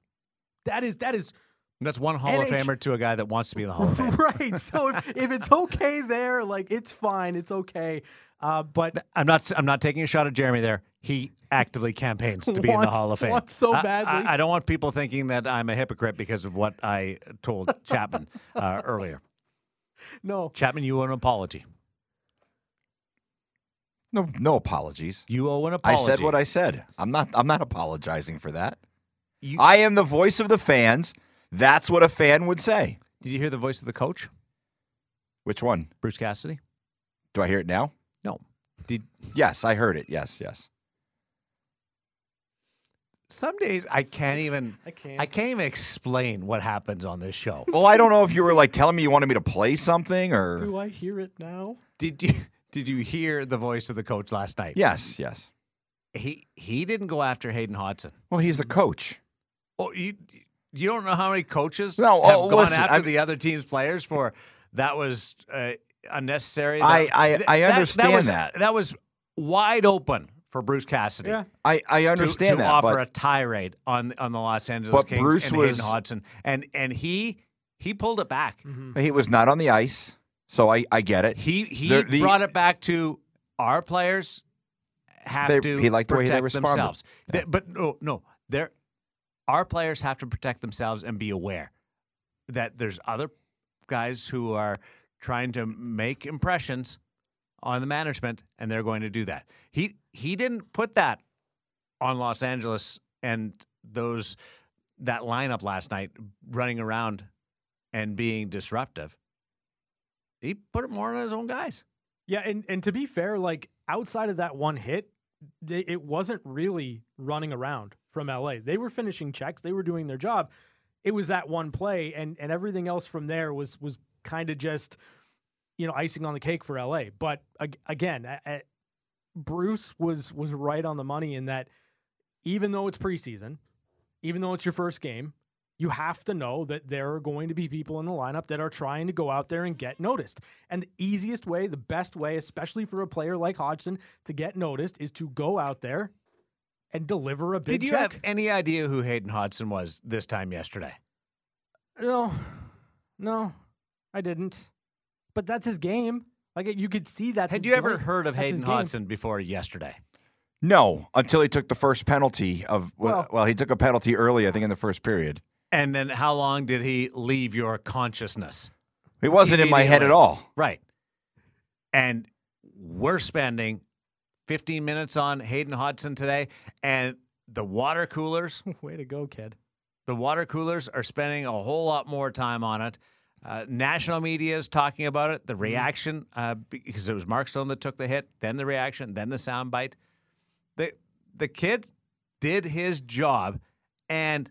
[SPEAKER 5] that is that is
[SPEAKER 4] That's one Hall of
[SPEAKER 5] NH
[SPEAKER 4] Famer to a guy that wants to be in the Hall of Fame.
[SPEAKER 5] right. So if, if it's okay there, like it's fine, it's okay. Uh, but
[SPEAKER 4] I'm not. I'm not taking a shot at Jeremy there. he actively campaigns to be in the Hall of Fame.
[SPEAKER 5] wants so
[SPEAKER 4] I- I-
[SPEAKER 5] badly.
[SPEAKER 4] I, don't want people thinking that I'm a hypocrite because of what I told Chapman uh, earlier.
[SPEAKER 5] No.
[SPEAKER 4] Chapman, you owe an apology.
[SPEAKER 6] No, no apologies.
[SPEAKER 4] You owe an apology.
[SPEAKER 6] I said what I said. I'm not. I'm not apologizing for that.
[SPEAKER 4] You-
[SPEAKER 6] I am the voice of the fans. That's what a fan would say.
[SPEAKER 4] Did you hear the voice of the coach,
[SPEAKER 6] Which one?
[SPEAKER 4] Bruce Cassidy?
[SPEAKER 6] Do I hear it now?
[SPEAKER 4] No. Did
[SPEAKER 6] Yes, I heard it. Yes, yes.
[SPEAKER 4] some days I can't even
[SPEAKER 5] I can't.
[SPEAKER 4] I can't even explain what happens on this show.
[SPEAKER 6] Well, I don't know if you were like telling me you wanted me to play something or.
[SPEAKER 5] Do I hear it now?
[SPEAKER 4] Did you did you hear the voice of the coach last night?
[SPEAKER 6] Yes, yes.
[SPEAKER 4] He he didn't go after Hayden Hodgson.
[SPEAKER 6] Well, he's the coach.
[SPEAKER 4] Oh, you you don't know how many coaches
[SPEAKER 6] No,
[SPEAKER 4] have
[SPEAKER 6] oh,
[SPEAKER 4] gone
[SPEAKER 6] listen,
[SPEAKER 4] after
[SPEAKER 6] I'm-
[SPEAKER 4] the other team's players for that was uh, unnecessary.
[SPEAKER 6] I-
[SPEAKER 4] That-
[SPEAKER 6] I-
[SPEAKER 4] th-
[SPEAKER 6] I
[SPEAKER 4] that-
[SPEAKER 6] understand
[SPEAKER 4] was,
[SPEAKER 6] that.
[SPEAKER 4] That was wide open for Bruce Cassidy.
[SPEAKER 5] Yeah.
[SPEAKER 6] I, I
[SPEAKER 4] To,
[SPEAKER 6] understand
[SPEAKER 4] to
[SPEAKER 6] that,
[SPEAKER 4] offer
[SPEAKER 6] but
[SPEAKER 4] a tirade on on the Los Angeles
[SPEAKER 6] But
[SPEAKER 4] Kings
[SPEAKER 6] Bruce
[SPEAKER 4] and
[SPEAKER 6] was-
[SPEAKER 4] Hayden Hodgson, and and he he pulled it back.
[SPEAKER 6] he was not on the ice, so I, I get it.
[SPEAKER 4] He he
[SPEAKER 6] The- the-
[SPEAKER 4] brought it back to our players have
[SPEAKER 6] They-
[SPEAKER 4] to
[SPEAKER 6] he liked the way they responded.
[SPEAKER 4] themselves. They- but no, no, they're our players have to protect themselves and be aware that there's other guys who are trying to make impressions on the management, and they're going to do that. He he didn't put that on Los Angeles and those that lineup last night running around and being disruptive. He put it more on his own guys.
[SPEAKER 5] Yeah, and and to be fair, like outside of that one hit, they, it wasn't really running around from LA. They were finishing checks, they were doing their job. It was that one play, and and everything else from there was was kind of just you know icing on the cake for LA. But ag- again, Bruce was was right on the money in that even though it's preseason, even though it's your first game, you have to know that there are going to be people in the lineup that are trying to go out there and get noticed. And the easiest way, the best way, especially for a player like Hodgson to get noticed, is to go out there and deliver a big check.
[SPEAKER 4] Did you
[SPEAKER 5] check.
[SPEAKER 4] have any idea who Hayden Hodgson was this time yesterday?
[SPEAKER 5] No, no, I didn't. But that's his game. Like you could see that.
[SPEAKER 4] Had you ever heard of
[SPEAKER 5] That's
[SPEAKER 4] Hayden Hodgson before yesterday?
[SPEAKER 6] no, until he took the first penalty of well,
[SPEAKER 5] Well-
[SPEAKER 6] well, he took a penalty early, I think, in the first period.
[SPEAKER 4] And then how long did he leave your consciousness?
[SPEAKER 6] He wasn't in my head at all.
[SPEAKER 4] Right. And we're spending 15 minutes on Hayden Hodgson today, and the water coolers,
[SPEAKER 5] Way to go, kid.
[SPEAKER 4] the water coolers are spending a whole lot more time on it. Uh, national media is talking about it. The reaction, uh, because it was Mark Stone that took the hit, then the reaction, then the soundbite. The the kid did his job and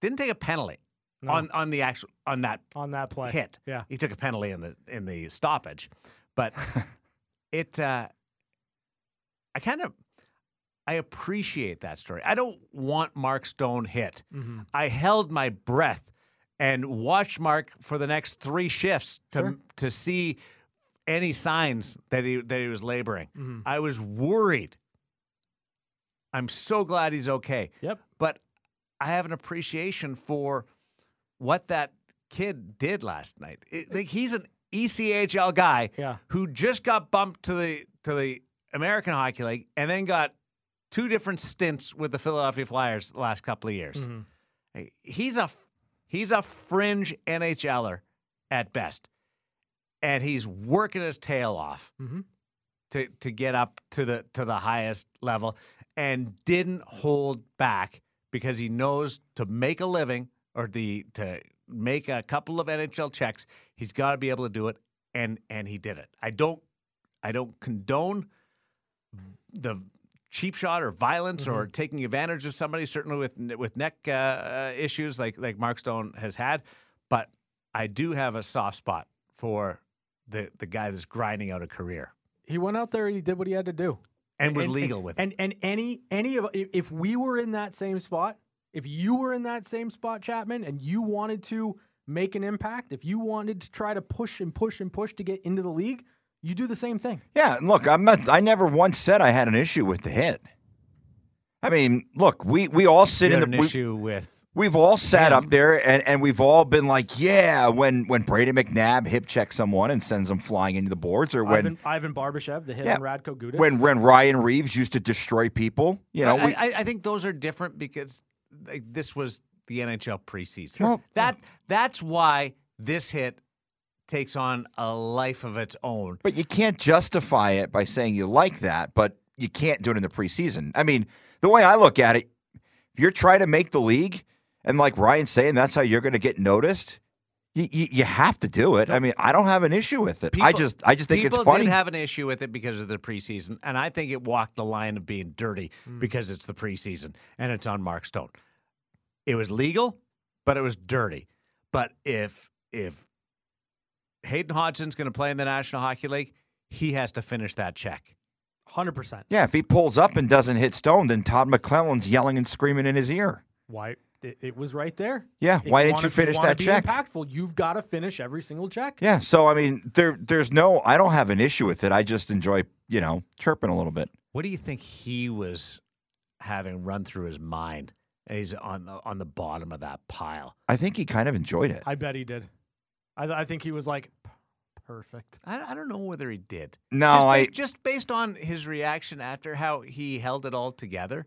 [SPEAKER 4] didn't take a penalty
[SPEAKER 5] No.
[SPEAKER 4] on on the actual on that
[SPEAKER 5] On that play.
[SPEAKER 4] hit.
[SPEAKER 5] Yeah.
[SPEAKER 4] he took a penalty in the in the stoppage, but it. Uh, I kind of I appreciate that story. I don't want Mark Stone hit.
[SPEAKER 5] Mm-hmm.
[SPEAKER 4] I held my breath and watched Mark for the next three shifts to
[SPEAKER 5] Sure.
[SPEAKER 4] to see any signs that he that he was laboring.
[SPEAKER 5] Mhm.
[SPEAKER 4] I was worried. I'm so glad he's okay
[SPEAKER 5] Yep.
[SPEAKER 4] but I have an appreciation for what that kid did last night. It- he's an ECHL guy
[SPEAKER 5] Yeah.
[SPEAKER 4] who just got bumped to the to the American Hockey League and then got two different stints with the Philadelphia Flyers the last couple of years.
[SPEAKER 5] Mhm.
[SPEAKER 4] He's a he's a fringe NHLer at best, and he's working his tail off
[SPEAKER 5] Mhm.
[SPEAKER 4] to to get up to the to the highest level, and didn't hold back because he knows to make a living or the to make a couple of NHL checks, he's got to be able to do it, and and he did it. I don't I don't condone the cheap shot or violence or taking advantage of somebody. Certainly with with neck uh, uh, issues like like Mark Stone has had, but I do have a soft spot for the the guy that's grinding out a career
[SPEAKER 5] He went out there and he did what he had to do.
[SPEAKER 4] And was legal with it.
[SPEAKER 5] and and any any of if if we were in that same spot, if you were in that same spot, Chapman, and you wanted to make an impact, if you wanted to try to push and push and push to get into the league, you do the same thing.
[SPEAKER 6] Yeah, and look, I'm not. I never once said I had an issue with the hit. I mean, look, we we all sit
[SPEAKER 4] You
[SPEAKER 6] in the
[SPEAKER 4] an
[SPEAKER 6] we-
[SPEAKER 4] issue with
[SPEAKER 6] We've all sat up there and, and we've all been like, yeah, when when Brayden McNabb hip checks someone and sends them flying into the boards, or when
[SPEAKER 5] Ivan, Ivan Barbashev, the hit
[SPEAKER 6] Yeah.
[SPEAKER 5] on Radko Gudas.
[SPEAKER 6] when when Ryan Reaves used to destroy people. You know,
[SPEAKER 4] I,
[SPEAKER 6] we,
[SPEAKER 4] I, I think those are different because like, this was the NHL preseason.
[SPEAKER 6] Well-
[SPEAKER 4] that that's why this hit takes on a life of its own.
[SPEAKER 6] but you can't justify it by saying you like that, but you can't do it in the preseason. I mean, the way I look at it, if you're trying to make the league, and like Ryan's saying, that's how you're going to get noticed. You, you, you have to do it. I mean, I don't have an issue with it. I
[SPEAKER 4] People-
[SPEAKER 6] just I just think it's funny.
[SPEAKER 4] did have an issue with it because of the preseason, and I think it walked the line of being dirty
[SPEAKER 6] Hmm.
[SPEAKER 4] because it's the preseason and it's on Mark Stone. It was legal, but it was dirty. But if if Hayden Hodgson's going to play in the National Hockey League, he has to finish that check.
[SPEAKER 5] 100%.
[SPEAKER 6] yeah, if he pulls up and doesn't hit Stone, then Todd McLellan's yelling and screaming in his ear.
[SPEAKER 5] Why? It, it was right there.
[SPEAKER 6] Yeah,
[SPEAKER 5] If
[SPEAKER 6] why didn't you finish
[SPEAKER 5] wanna
[SPEAKER 6] that
[SPEAKER 5] be
[SPEAKER 6] check?
[SPEAKER 5] Impactful. You've got to finish every single check.
[SPEAKER 6] Yeah, so I mean, there there's no I don't have an issue with it. I just enjoy you know chirping a little bit.
[SPEAKER 4] What do you think he was having run through his mind? And he's on the on the bottom of that pile.
[SPEAKER 6] I think he kind of enjoyed it.
[SPEAKER 5] I bet he did. I, I think he was like, "P- perfect.
[SPEAKER 4] I, I don't know whether he did.
[SPEAKER 6] No,
[SPEAKER 4] just,
[SPEAKER 6] I-
[SPEAKER 4] ba- just based on his reaction after how he held it all together,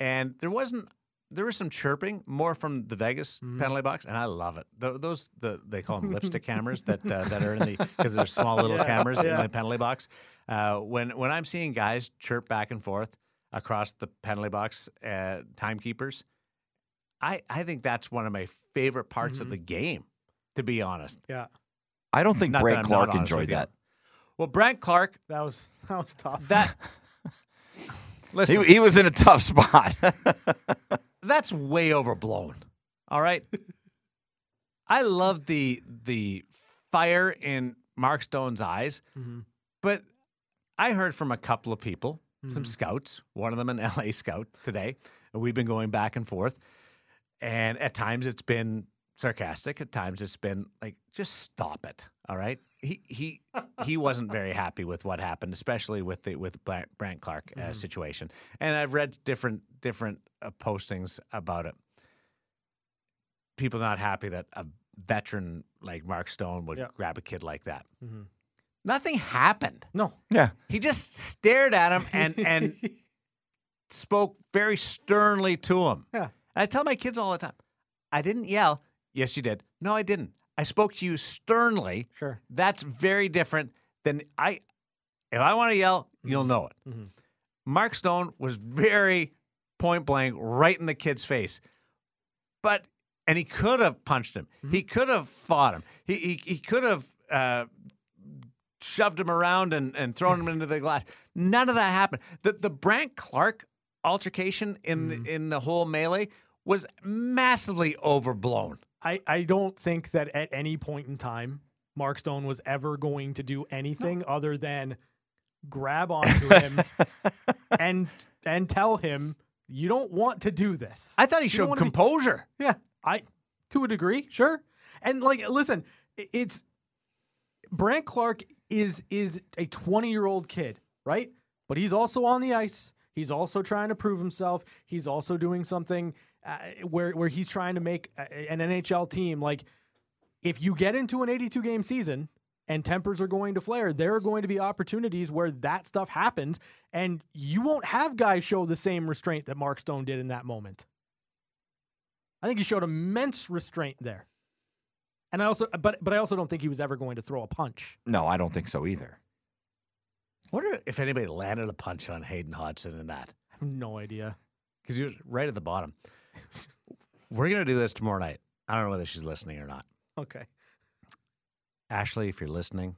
[SPEAKER 4] and there wasn't. There was some chirping more from the Vegas
[SPEAKER 5] Mm-hmm.
[SPEAKER 4] penalty box, and I love it. Tho- Those the they call them lipstick cameras that uh, that are in the because they're small little
[SPEAKER 5] Yeah,
[SPEAKER 4] cameras in the penalty box. Uh, when when I'm seeing guys chirp back and forth across the penalty box, uh, timekeepers, I I think that's one of my favorite parts
[SPEAKER 5] Mm-hmm.
[SPEAKER 4] of the game. To be honest,
[SPEAKER 5] Yeah,
[SPEAKER 6] I don't think
[SPEAKER 4] Not that Brandt Clarke
[SPEAKER 6] enjoyed that.
[SPEAKER 4] well, Brent Clark
[SPEAKER 5] that was that was tough.
[SPEAKER 4] that listen,
[SPEAKER 6] He, he was in a tough spot.
[SPEAKER 4] that's way overblown. All right. I love the the fire in Mark Stone's eyes, mm-hmm. but I heard from a couple of people, some mm-hmm. scouts, one of them an LA scout today, and we've been going back and forth. And at times it's been sarcastic, at times it's been like, just stop it. All right. He he he wasn't very happy with what happened, especially with the with Brandt, Brandt Clarke uh, situation. And I've read different different uh, postings about it. People not happy that a veteran like Mark Stone would
[SPEAKER 5] Yeah.
[SPEAKER 4] grab a kid like that. Nothing happened.
[SPEAKER 5] no,
[SPEAKER 6] yeah,
[SPEAKER 4] He just stared at him and and spoke very sternly to him.
[SPEAKER 5] Yeah.
[SPEAKER 4] And I tell my kids all the time, I didn't yell. Yes, you did. No, I didn't. I spoke to you sternly.
[SPEAKER 5] sure.
[SPEAKER 4] That's very different than I. If I want to yell, you'll know it.
[SPEAKER 5] Mhm.
[SPEAKER 4] Mark Stone was very point blank, right in the kid's face, but and he could have punched him. He could have fought him. He he, he could have uh, shoved him around and, and thrown him into the glass. None of that happened. The the Brandt Clarke altercation in the, in the whole melee was massively overblown.
[SPEAKER 5] I, I don't think that at any point in time Mark Stone was ever going to do anything other than grab onto him and and tell him you don't want to do this.
[SPEAKER 4] I thought he
[SPEAKER 5] You
[SPEAKER 4] showed
[SPEAKER 5] wanna be-
[SPEAKER 4] composure.
[SPEAKER 5] Yeah, I to a degree, sure. And like, listen, it's Brandt Clarke is is a 20 year old kid, right? But he's also on the ice. He's also trying to prove himself. He's also doing something uh, where where he's trying to make an NHL team. Like, if you get into an 82 game season and tempers are going to flare, there are going to be opportunities where that stuff happens, and you won't have guys show the same restraint that Mark Stone did in that moment. I think he showed immense restraint there. And I also but but I also don't think he was ever going to throw a punch.
[SPEAKER 6] no, I don't think so either.
[SPEAKER 4] wonder if anybody landed a punch on Hayden Hodgson in that.
[SPEAKER 5] I have no idea.
[SPEAKER 4] Because you're right at the bottom. We're gonna do this tomorrow night. I don't know whether she's listening or not.
[SPEAKER 5] Okay.
[SPEAKER 4] Ashley, if you're listening,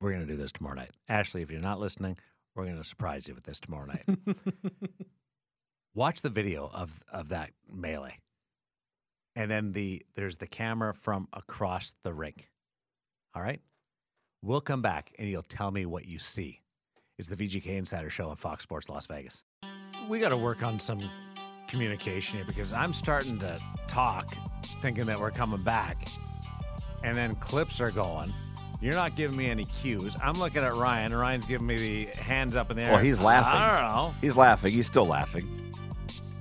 [SPEAKER 4] we're gonna do this tomorrow night. Ashley, if you're not listening, we're gonna surprise you with this tomorrow night. Watch the video of of that melee, and then the there's the camera from across the rink. All right, we'll come back and you'll tell me what you see. It's the VGK Insider Show on Fox Sports Las Vegas. We got to work on some communication here because I'm starting to talk, thinking that we're coming back, and then clips are going. You're not giving me any cues. I'm looking at Ryan. and Ryan's giving me the hands up in the air.
[SPEAKER 6] Well, he's laughing.
[SPEAKER 4] I don't know.
[SPEAKER 6] He's laughing. He's still laughing.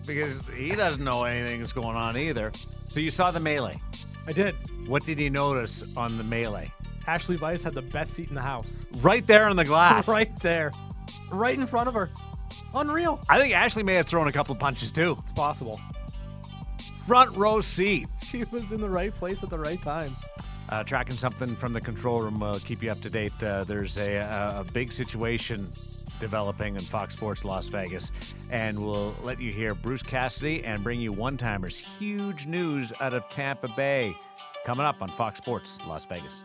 [SPEAKER 4] because he doesn't know anything that's going on either. So you saw the melee.
[SPEAKER 5] I did.
[SPEAKER 4] What did you notice on the melee?
[SPEAKER 5] Ashley Weiss had the best seat in the house.
[SPEAKER 4] Right there on the glass.
[SPEAKER 5] Right there. Right in front of her. Unreal.
[SPEAKER 4] I think Ashley may have thrown a couple of punches too.
[SPEAKER 5] It's possible.
[SPEAKER 4] Front row seat.
[SPEAKER 5] She was in the right place at the right time.
[SPEAKER 4] Uh, tracking something from the control room will keep you up to date. Uh, there's a, a, a big situation developing in Fox Sports Las Vegas, and we'll let you hear Bruce Cassidy and bring you one timers. Huge news out of Tampa Bay coming up on Fox Sports Las Vegas.